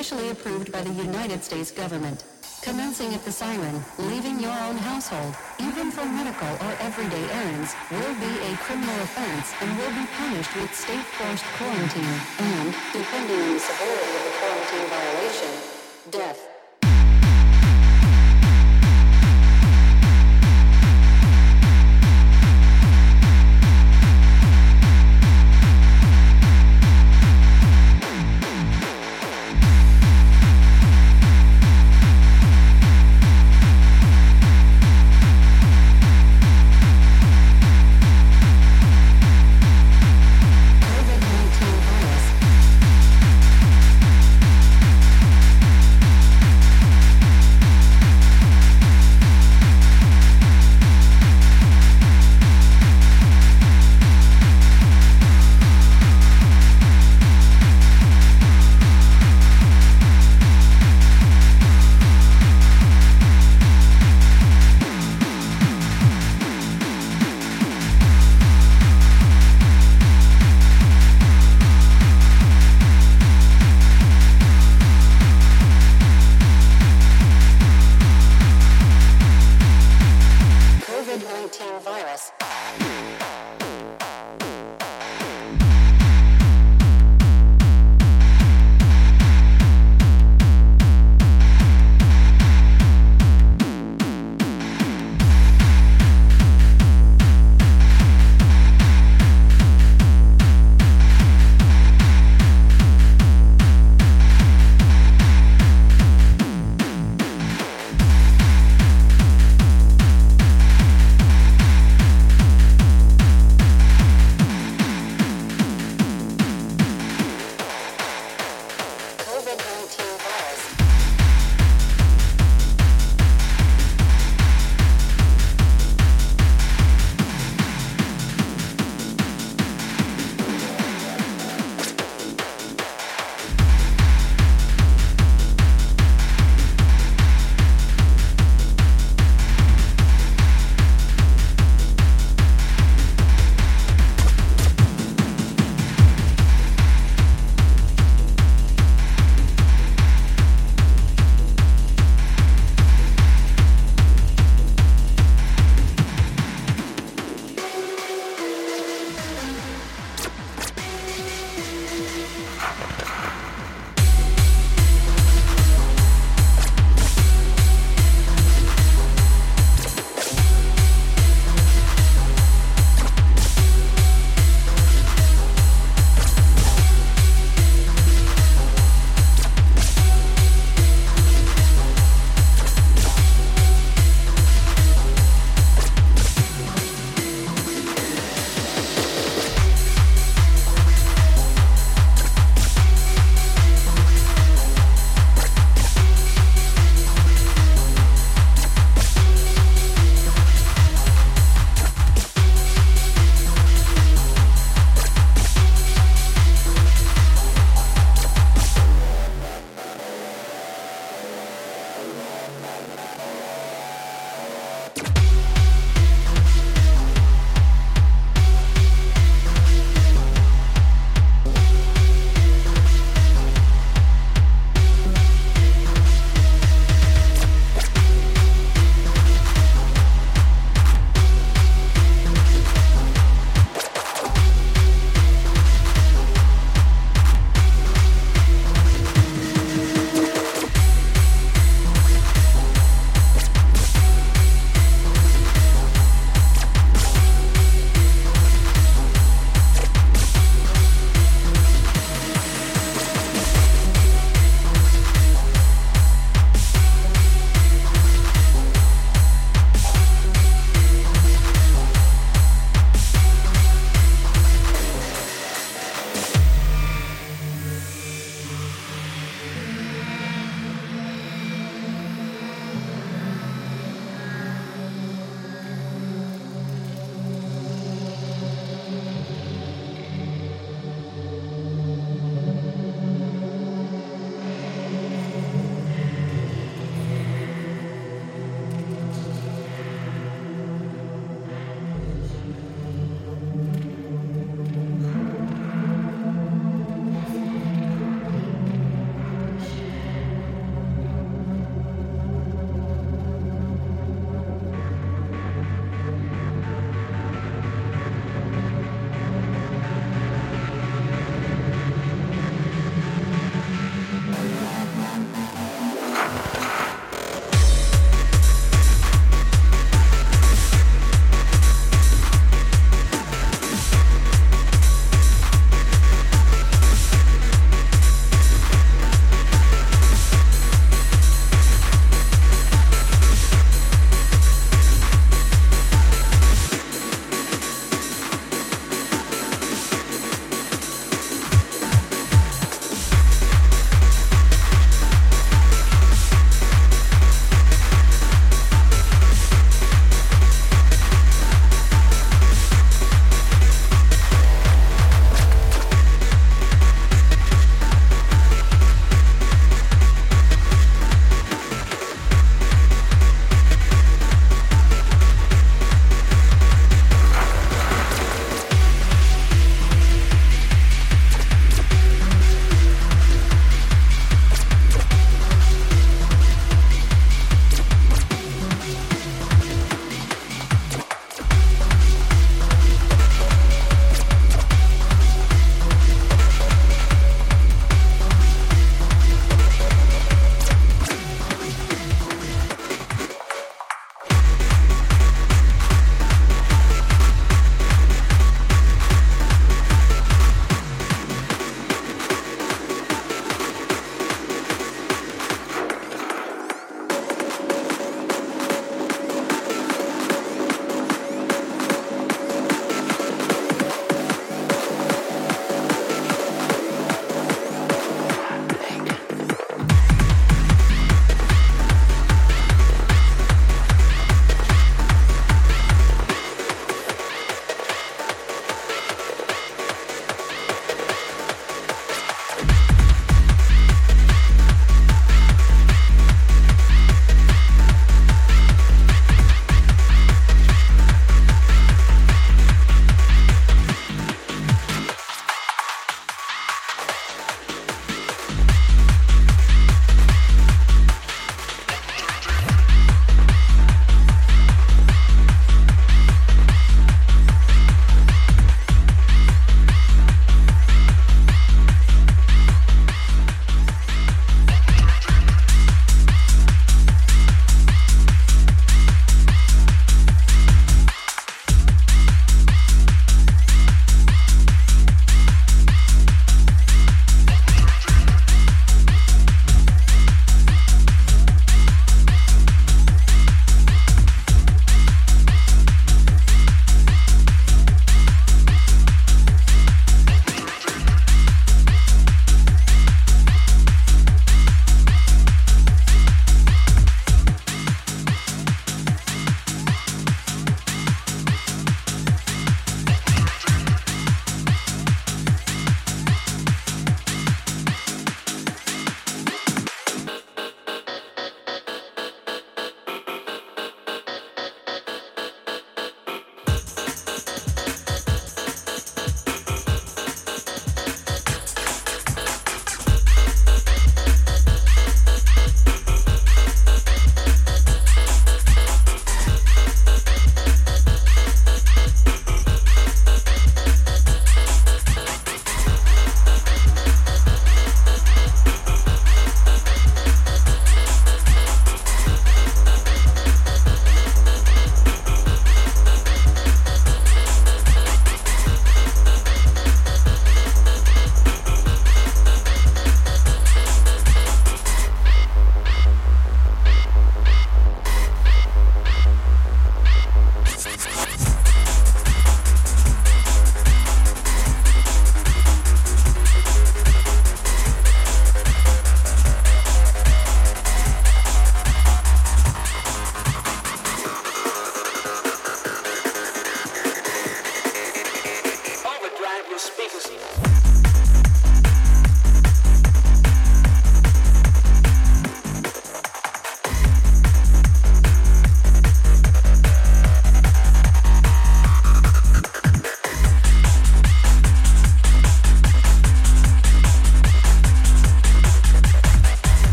officially approved by the United States government. Commencing at the siren, leaving your own household, even for medical or everyday errands, will be a criminal offense and will be punished with state-forced quarantine and, depending on the severity of the quarantine violation, death.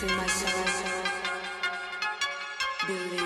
through my soul. Believe.